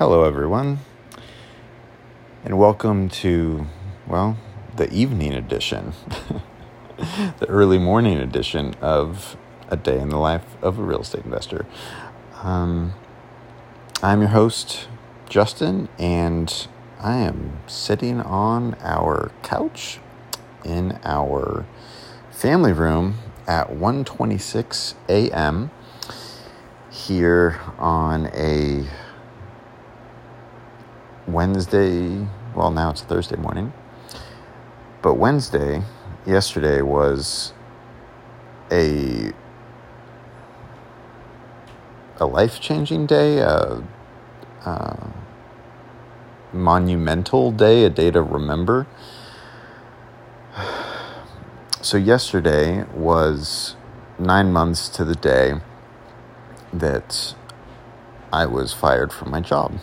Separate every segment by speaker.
Speaker 1: Hello, everyone, and welcome to, well, the evening edition, the early morning edition of A Day in the Life of a Real Estate Investor. Um, I'm your host, Justin, and I am sitting on our couch in our family room at 1:26 a.m. here on a Wednesday, well now it's Thursday morning. But Wednesday, yesterday was a a life-changing day, a, a monumental day, a day to remember. So yesterday was 9 months to the day that I was fired from my job.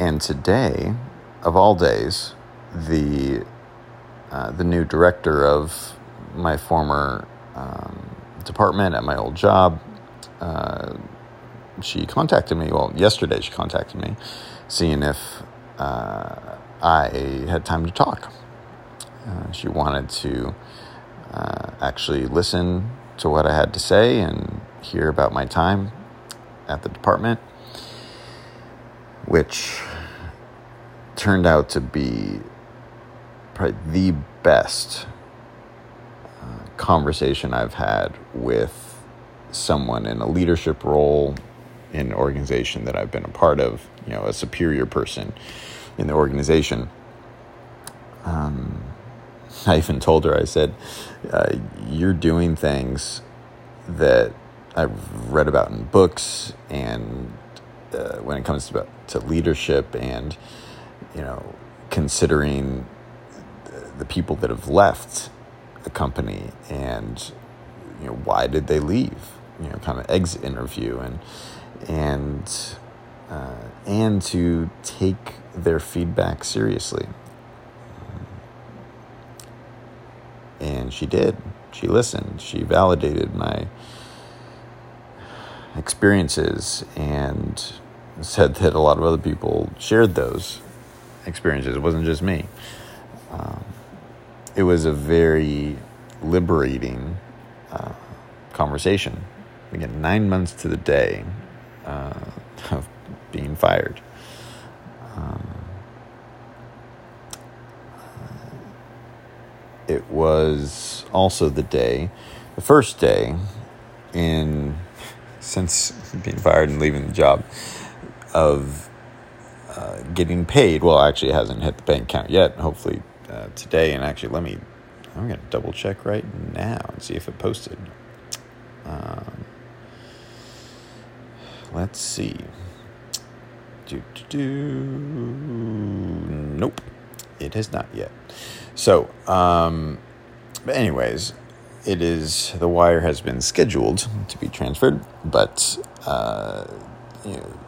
Speaker 1: And today, of all days, the uh, the new director of my former um, department at my old job, uh, she contacted me. Well, yesterday she contacted me, seeing if uh, I had time to talk. Uh, she wanted to uh, actually listen to what I had to say and hear about my time at the department, which turned out to be probably the best uh, conversation I've had with someone in a leadership role in an organization that I've been a part of, you know, a superior person in the organization. Um, I even told her, I said, uh, You're doing things that I've read about in books and uh, when it comes to, to leadership and you know, considering the people that have left the company and you know why did they leave? You know kind of exit interview and and uh, and to take their feedback seriously. And she did. She listened. She validated my experiences and said that a lot of other people shared those experiences. It wasn't just me. Um, it was a very liberating uh, conversation. Again, nine months to the day uh, of being fired. Um, it was also the day, the first day in since being fired and leaving the job of uh, getting paid. Well, actually, it hasn't hit the bank account yet. Hopefully uh, today. And actually, let me. I'm gonna double check right now and see if it posted. Um, let's see. Do, do, do. Nope, it has not yet. So, um, but anyways, it is the wire has been scheduled to be transferred, but uh, you know,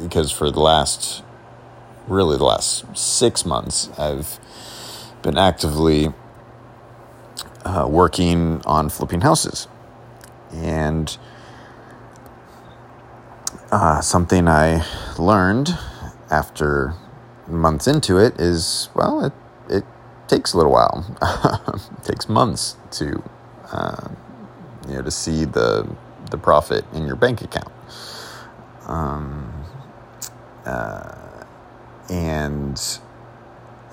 Speaker 1: because for the last really the last six months, I've been actively uh, working on flipping houses. And uh, something I learned after months into it is well, it, it takes a little while. it takes months to uh, you know to see the the profit in your bank account. Um, uh, and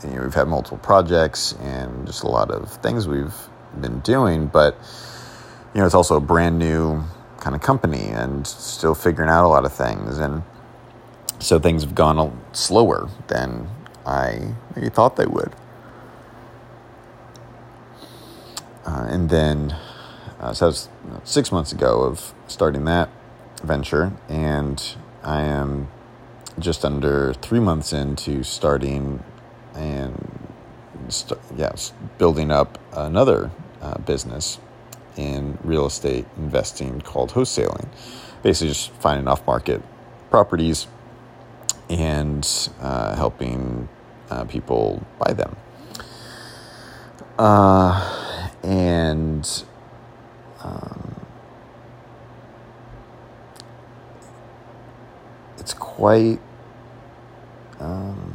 Speaker 1: you know, we've had multiple projects and just a lot of things we've been doing, but you know, it's also a brand new kind of company and still figuring out a lot of things, and so things have gone slower than I maybe thought they would. Uh, and then, uh, so was six months ago of starting that venture, and I am just under three months into starting and st- yes, building up another uh, business in real estate investing called wholesaling. Basically, just finding off market properties and uh, helping uh, people buy them. Uh, and um, it's quite um,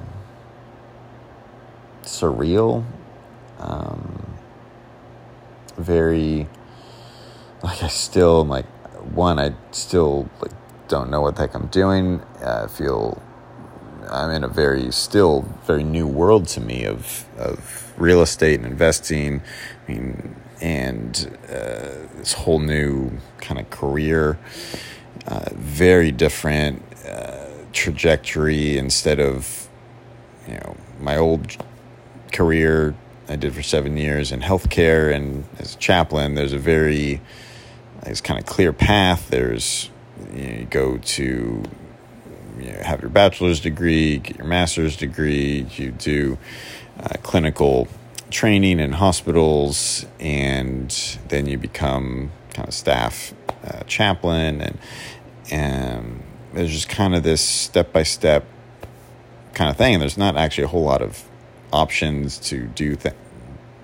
Speaker 1: surreal, um, very like I still like one I still like don't know what the heck I'm doing. I feel I'm in a very still very new world to me of of real estate and investing. I mean, and uh, this whole new kind of career, uh, very different trajectory. Instead of you know my old career I did for seven years in healthcare and as a chaplain, there's a very it's kind of clear path. There's you, know, you go to you know, have your bachelor's degree, get your master's degree, you do uh, clinical training in hospitals, and then you become kind of staff uh, chaplain, and and there's just kind of this step by step kind of thing. And there's not actually a whole lot of options to do th-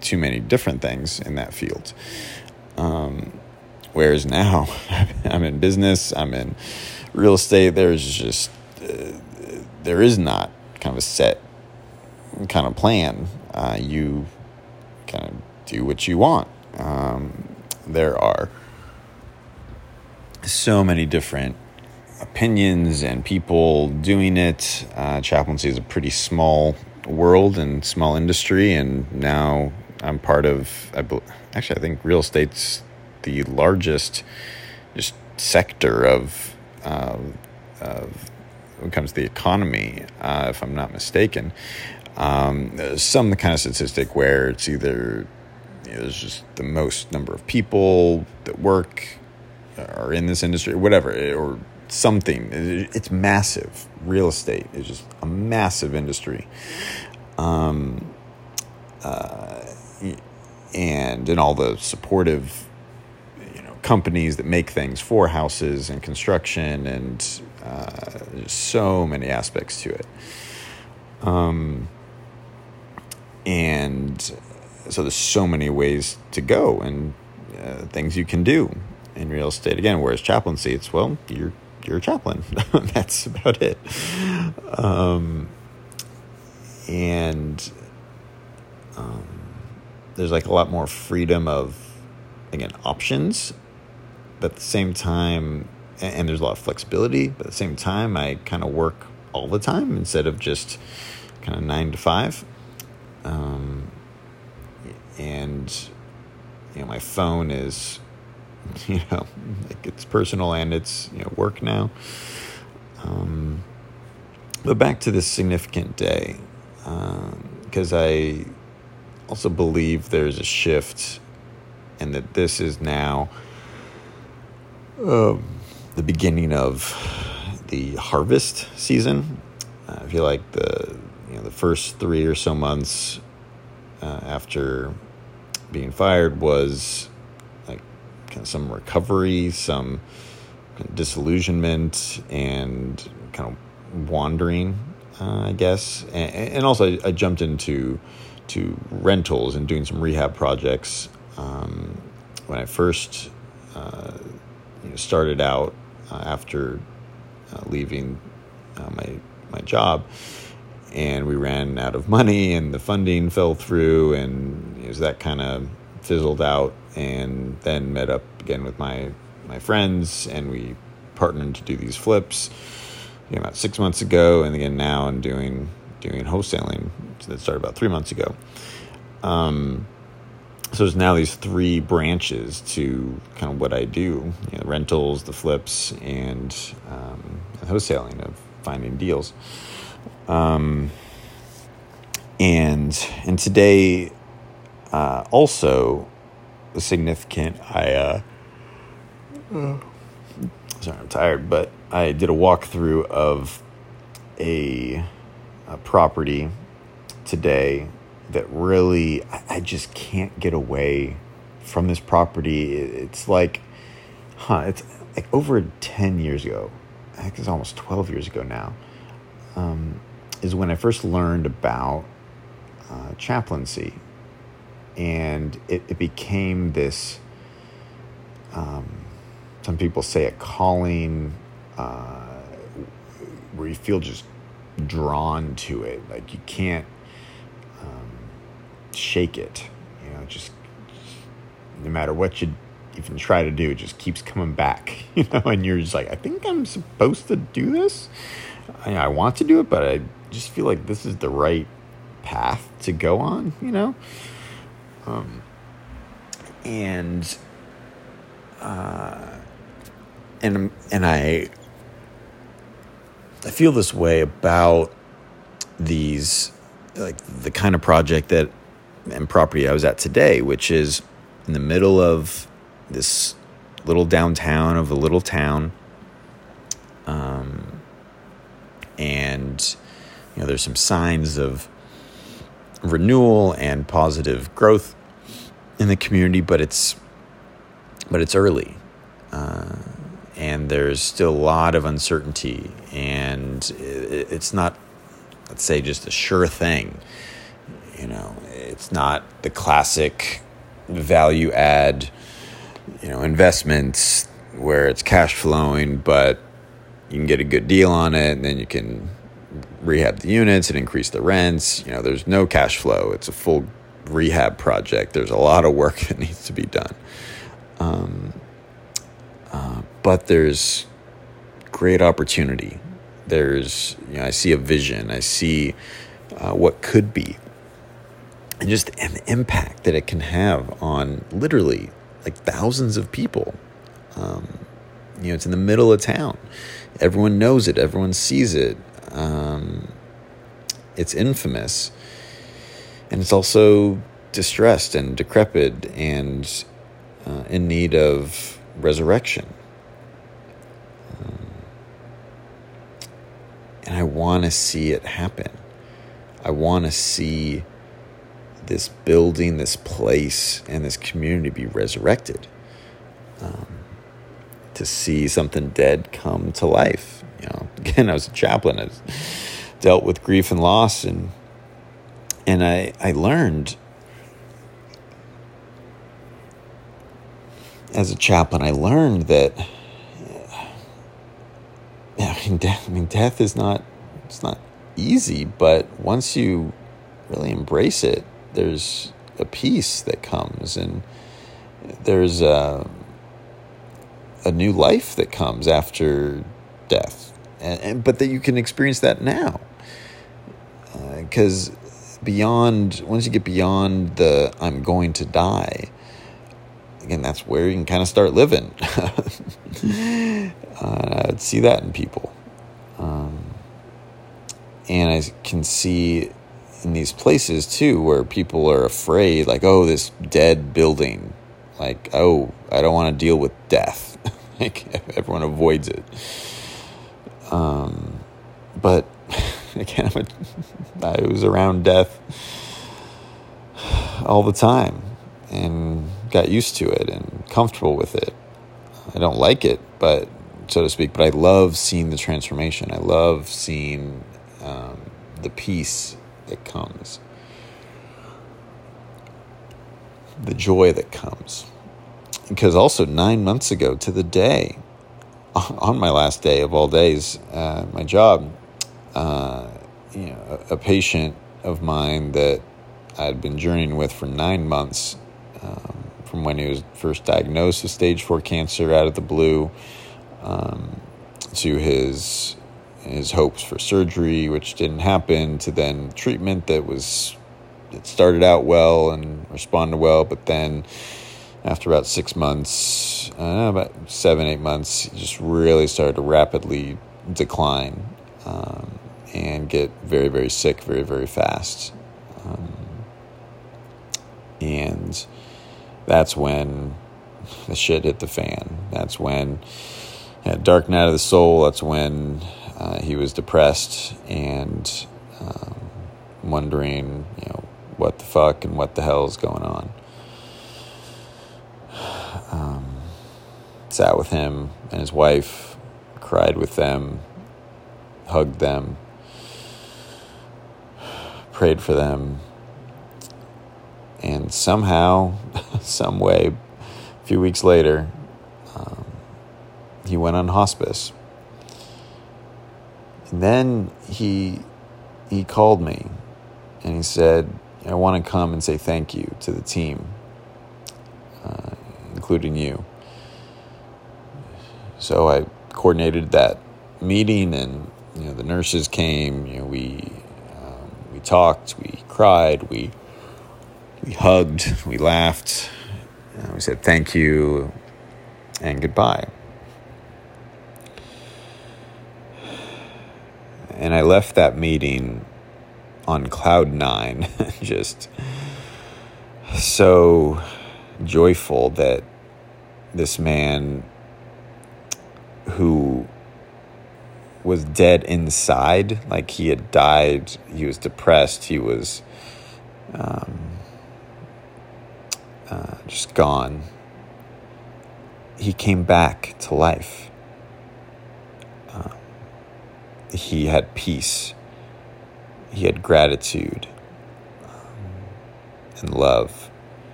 Speaker 1: too many different things in that field. Um, whereas now, I'm in business, I'm in real estate. There's just uh, there is not kind of a set kind of plan. Uh, you kind of do what you want. Um, there are so many different opinions and people doing it. Uh, chaplaincy is a pretty small world and small industry, and now I'm part of. I be, actually, I think real estate's the largest just sector of uh, of when it comes to the economy, uh, if I'm not mistaken. Um, some kind of statistic where it's either you know, there's just the most number of people that work or in this industry, whatever, or something. It's massive. Real estate is just a massive industry. Um, uh, and in all the supportive you know companies that make things for houses and construction and uh, so many aspects to it. Um, and so there's so many ways to go and uh, things you can do in real estate. Again, whereas chaplaincy, it's well, you're you're a chaplain. That's about it. Um, and um, there's like a lot more freedom of again options, but at the same time, and there's a lot of flexibility. But at the same time, I kind of work all the time instead of just kind of nine to five. Um, and you know, my phone is, you know, like it's personal and it's you know work now. Um, but back to this significant day, because um, I also believe there's a shift, and that this is now. Um, the beginning of the harvest season. Uh, I feel like the you know the first three or so months uh, after being fired was kind of some recovery, some disillusionment, and kind of wandering, uh, I guess. And, and also, I, I, jumped into to rentals and doing some rehab projects um, when I first uh, you know, started out uh, after uh, leaving uh, my my job, and we ran out of money, and the funding fell through, and you know, that kind of fizzled out, and then met up again with my my friends, and we partnered to do these flips. You know, about six months ago, and again now, I'm doing doing wholesaling that started about three months ago. Um, so there's now these three branches to kind of what I do: you know, rentals, the flips, and um, wholesaling of finding deals. Um, and and today, uh, also significant. I uh, sorry, I'm tired, but I did a walkthrough of a, a property today that really I just can't get away from this property. It's like, huh? It's like over ten years ago. I think it's almost twelve years ago now. Um, is when I first learned about uh, chaplaincy, and it, it became this. Um, some people say a calling. Uh, where you feel just drawn to it. Like you can't um, shake it. You know, just no matter what you even try to do, it just keeps coming back. You know, and you're just like, I think I'm supposed to do this. I, I want to do it, but I just feel like this is the right path to go on. You know, um, and uh, and and I I feel this way about these like the kind of project that and property I was at today, which is in the middle of this little downtown of a little town. Um, and you know, there's some signs of renewal and positive growth in the community, but it's but it's early. Uh, and there's still a lot of uncertainty, and it's not, let's say, just a sure thing. You know, it's not the classic value add, you know, investments where it's cash flowing, but you can get a good deal on it, and then you can rehab the units and increase the rents. You know, there's no cash flow. It's a full rehab project. There's a lot of work that needs to be done. Um, uh, but there's great opportunity. There's, you know, I see a vision. I see uh, what could be, and just an impact that it can have on literally like thousands of people. Um, you know, it's in the middle of town. Everyone knows it. Everyone sees it. Um, it's infamous, and it's also distressed and decrepit and uh, in need of resurrection. Um, and I want to see it happen. I want to see this building, this place, and this community be resurrected. Um, to see something dead come to life. You know, again, I was a chaplain. I dealt with grief and loss, and and I I learned as a chaplain, I learned that I mean, death. I mean, death is not it's not easy, but once you really embrace it, there's a peace that comes, and there's a a new life that comes after death, and, and but that you can experience that now, because uh, beyond once you get beyond the I'm going to die again, that's where you can kind of start living. uh, I'd see that in people. Um, and I can see in these places too where people are afraid, like, oh, this dead building. Like, oh, I don't want to deal with death. like, everyone avoids it. Um, but again, I was around death all the time. And got used to it and comfortable with it. I don't like it, but so to speak, but I love seeing the transformation. I love seeing um, the peace that comes, the joy that comes. Because also, nine months ago to the day, on my last day of all days, uh, my job, uh, you know, a, patient of mine that I'd been journeying with for nine months um, from when he was first diagnosed with stage four cancer out of the blue um, to his his hopes for surgery, which didn't happen, to then treatment that was it started out well and responded well, but then after about six months, uh, about seven eight months, just really started to rapidly decline um, and get very very sick very very fast, um, and that's when the shit hit the fan. That's when dark night of the soul. That's when uh, he was depressed and um, wondering, you know, what the fuck and what the hell is going on. Um, sat with him and his wife, cried with them, hugged them, prayed for them, and somehow, some way, a few weeks later, um, he went on hospice. And then he he called me and he said, I want to come and say thank you to the team, uh, including you. So I coordinated that meeting, and you know the nurses came. You know we um, we talked, we cried, we we hugged, we laughed, uh, we said thank you and goodbye. And I left that meeting on cloud nine, just so joyful that this man who was dead inside, like he had died, he was depressed, he was um, uh, just gone. He came back to life. Um, he had peace. He had gratitude um, and love.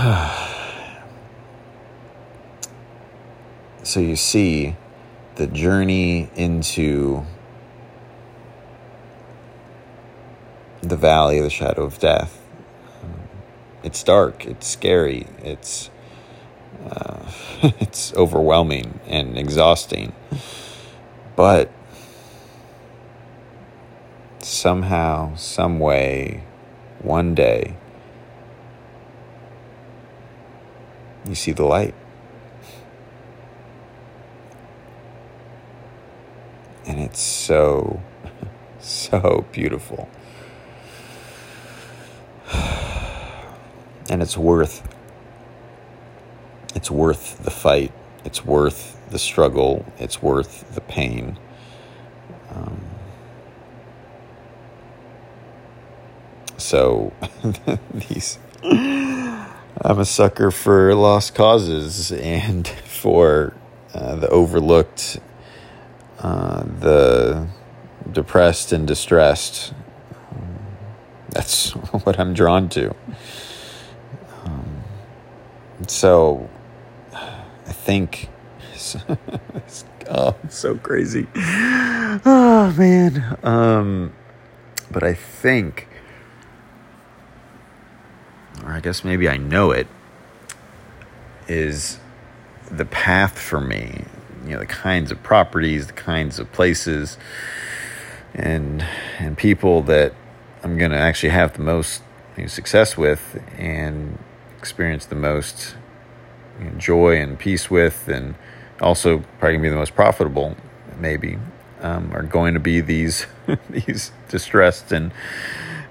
Speaker 1: so you see the journey into the valley of the shadow of death. It's dark, it's scary, it's uh, it's overwhelming and exhausting. But somehow, some way, one day, you see the light. And it's so, so beautiful. And it's worth it's worth the fight. It's worth the struggle. It's worth the pain. Um, so these I'm a sucker for lost causes and for uh, the overlooked, uh, the depressed and distressed. That's what I'm drawn to. Um, so I think. oh, so crazy. Oh, man. Um, but I think I guess maybe I know it, is the path for me. You know, the kinds of properties, the kinds of places, and and people that I'm going to actually have the most you know, success with and experience the most you know, joy and peace with, and also probably going to be the most profitable, maybe, um, are going to be these these distressed and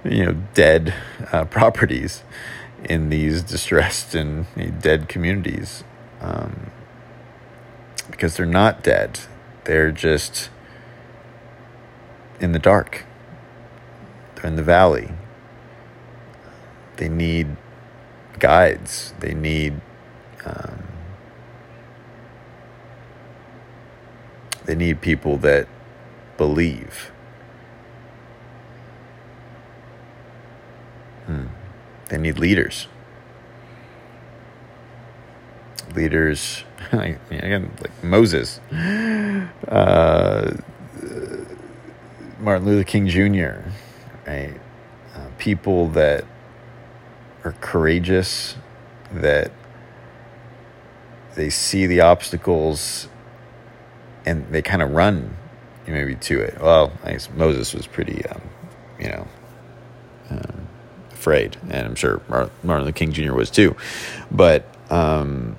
Speaker 1: you know dead uh, properties in these distressed and dead communities um, because they're not dead. They're just in the dark. They're in the valley. They need guides. They need um, they need people that believe. Hmm. They need leaders. Leaders, again, like Moses, uh, Martin Luther King Jr., right? Uh, people that are courageous, that they see the obstacles and they kind of run maybe to it. Well, I guess Moses was pretty, um, you know, um, afraid, and I'm sure Martin Luther King Jr. was too. But um,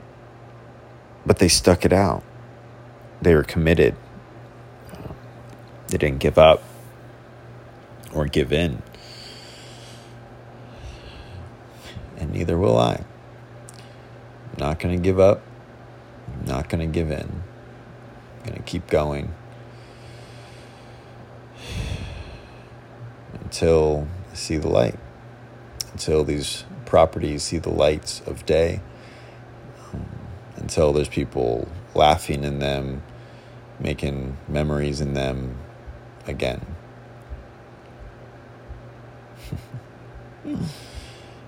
Speaker 1: but they stuck it out. They were committed. they didn't give up or give in, and neither will I. I'm not going to give up. I'm not going to give in. I'm going to keep going until I see the light until these properties see the lights of day, um, until there's people laughing in them, making memories in them again.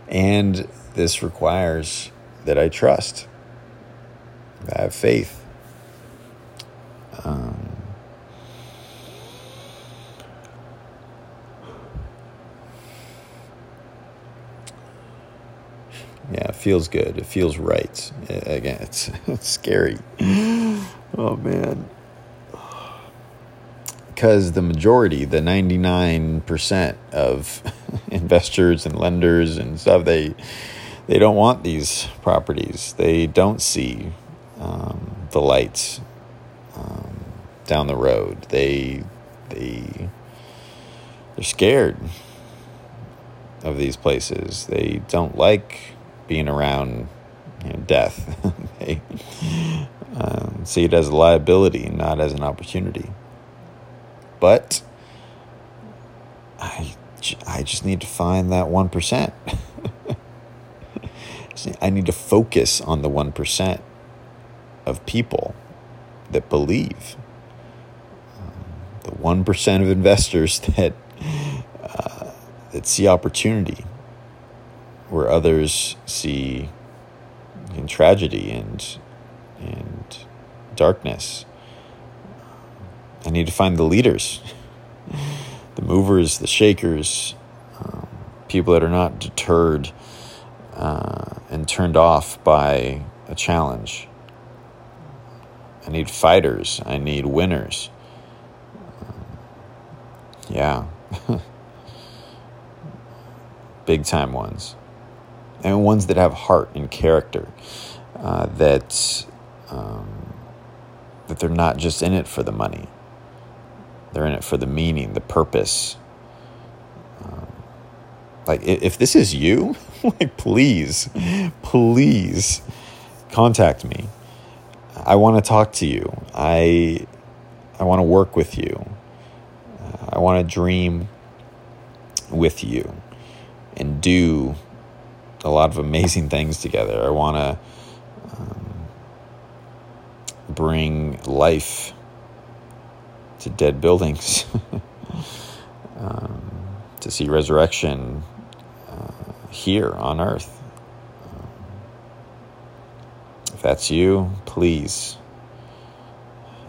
Speaker 1: and this requires that I trust. I have faith. Um, yeah, it feels good. It feels right. Again, it's, it's scary. Oh, man. Because the majority, the 99% of investors and lenders and stuff, they they don't want these properties. They don't see um, the lights um, down the road. They they they're scared of these places. They don't like being around you know, death. they um, see it as a liability, not as an opportunity. But I, I just need to find that 1%. I need to focus on the 1% of people that believe. Um, the 1% of investors that, uh, that see opportunity where others see in tragedy and, and darkness. I need to find the leaders, the movers, the shakers, um, people that are not deterred uh, and turned off by a challenge. I need fighters. I need winners. Um, yeah. Big time ones. And ones that have heart and character. Uh, that, um, that they're not just in it for the money, they're in it for the meaning, the purpose. Um, like, if this is you, like, please, please contact me. I want to talk to you. I I want to work with you. Uh, I want to dream with you and do a lot of amazing things together. I want to um, bring life to dead buildings, um, to see resurrection uh, here on earth. If that's you, please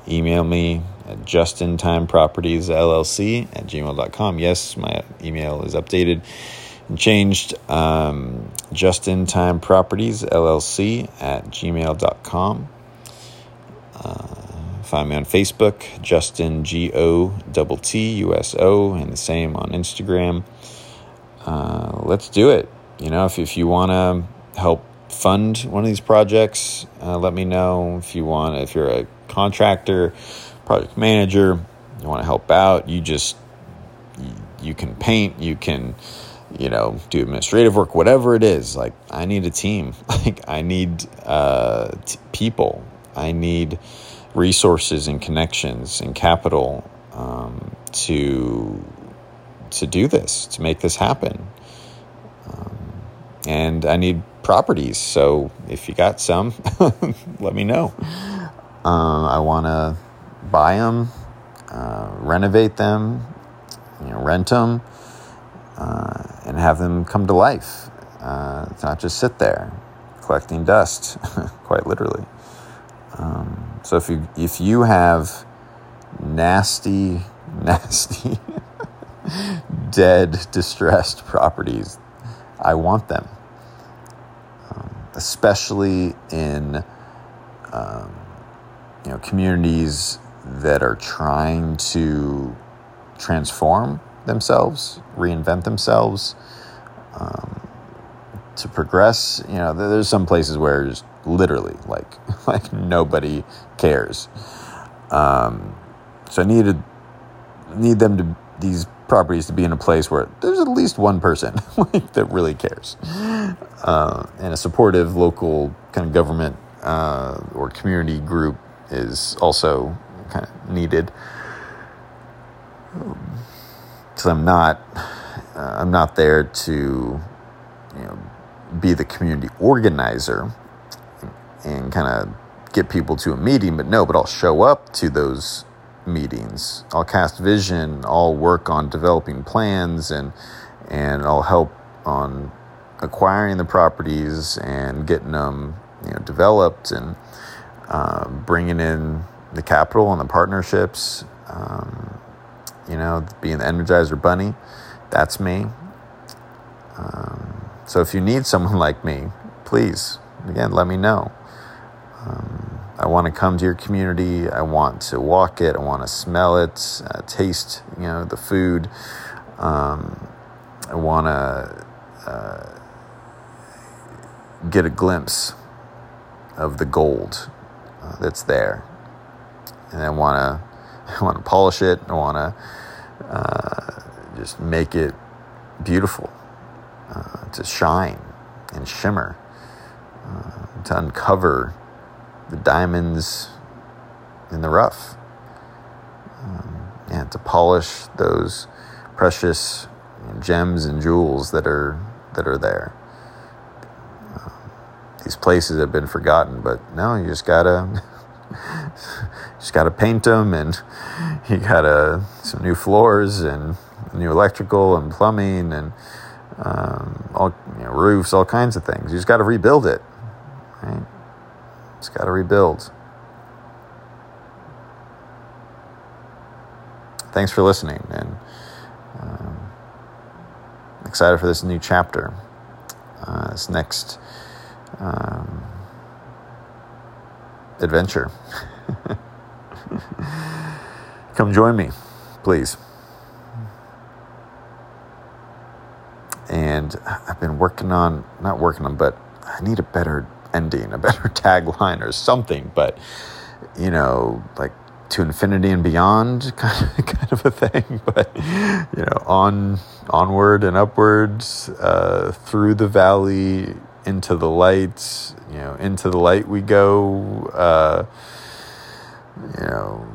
Speaker 1: email me at justintimepropertiesllc at gmail.com. Yes, my email is updated and changed. Um, justintimepropertiesllc at gmail.com. Uh, find me on Facebook, Justin G O T T U S O, and the same on Instagram. Uh, let's do it. You know, if, if you want to help fund one of these projects, uh, let me know if you want. If you're a contractor, project manager, you want to help out, you just you can paint, you can you know do administrative work, whatever it is. Like I need a team. Like I need uh, t- people. I need resources and connections and capital um, to to do this to make this happen. Um, and I need properties. So if you got some, let me know. Uh, I want to buy them, uh, renovate them, you know, rent them, uh, and have them come to life. Uh, it's not just sit there collecting dust, quite literally. Um, so if you if you have nasty, nasty, dead, distressed properties, I want them especially in um, you know communities that are trying to transform themselves, reinvent themselves, um, to progress. You know, there's some places where just literally like like nobody cares. Um, so I needed need them to these properties to be in a place where there's at least one person like, that really cares, uh, and a supportive local kind of government uh, or community group is also kind of needed. Because I'm not, uh, I'm not there to, you know, be the community organizer and kind of get people to a meeting, but no, but I'll show up to those meetings. I'll cast vision. I'll work on developing plans and and I'll help on acquiring the properties and getting them you know developed and uh, bringing in the capital and the partnerships. Um, you know, being the Energizer Bunny, that's me. Um, so if you need someone like me, please, again, let me know. Um, I want to come to your community. I want to walk it. I want to smell it, uh, taste, you know, the food. Um, I want to uh, get a glimpse of the gold uh, that's there, and I want to I want to polish it. I want to uh, just make it beautiful, uh, to shine and shimmer, uh, to uncover the diamonds in the rough. Um, yeah, to polish those precious gems and jewels that are that are there. Uh, these places have been forgotten, but no, you just gotta just gotta paint them, and you gotta some new floors and new electrical and plumbing and um, all you know, roofs, all kinds of things. You just got to rebuild it, right? It's got to rebuild. Thanks for listening, and um, excited for this new chapter. Uh, this next um, adventure. Come join me, please. And I've been working on, not working on, but I need a better ending, a better tagline or something. But, you know, like to infinity and beyond kind of, kind of a thing. But, you know, on, onward and upwards, uh, through the valley, into the light, you know, into the light we go, uh, you know,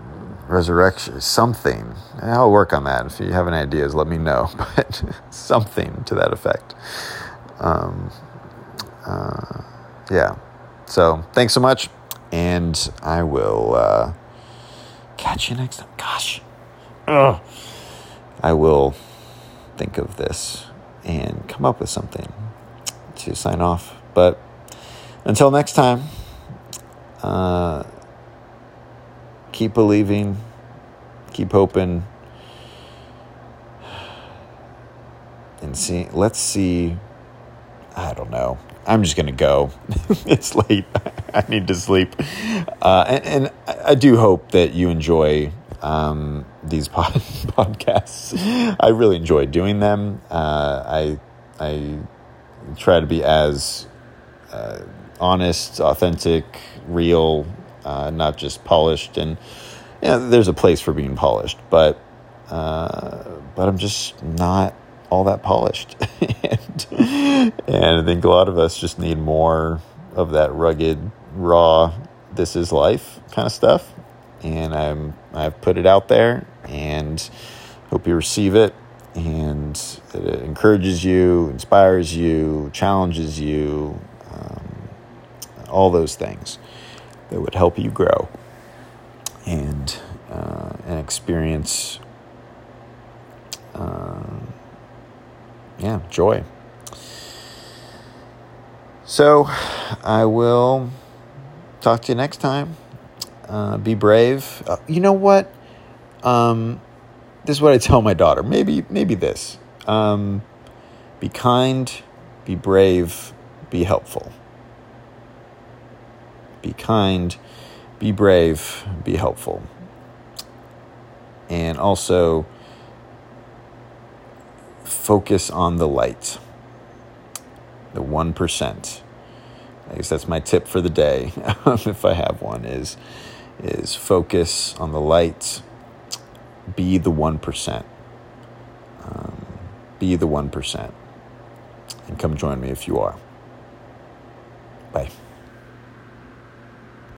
Speaker 1: resurrection, something. I'll work on that. If you have any ideas, let me know. But something to that effect. Um, uh, yeah. So thanks so much. And I will uh, catch you next time. Gosh. Ugh. I will think of this and come up with something to sign off. But until next time, uh, keep believing, keep hoping, and see. Let's see. I don't know. I'm just gonna go. it's late. I need to sleep. Uh, and, and, I do hope that you enjoy um, these pod- podcasts. I really enjoy doing them. Uh, I I try to be as uh, honest, authentic, real, uh, not just polished. And you know, there's a place for being polished, but uh, but I'm just not all that polished. and, and I think a lot of us just need more of that rugged, raw, this is life kind of stuff. And I'm I've put it out there and hope you receive it and it encourages you, inspires you, challenges you, um, all those things that would help you grow and uh, and experience uh, yeah, joy. So I will talk to you next time. Uh, be brave. Uh, you know what? Um, this is what I tell my daughter. Maybe, maybe this. Um, be kind, be brave, be helpful. Be kind, be brave, be helpful. And also, focus on the light, the 1%. I guess that's my tip for the day, if I have one, is, is focus on the light, be the 1%. Um, be the 1%. And come join me if you are. Bye.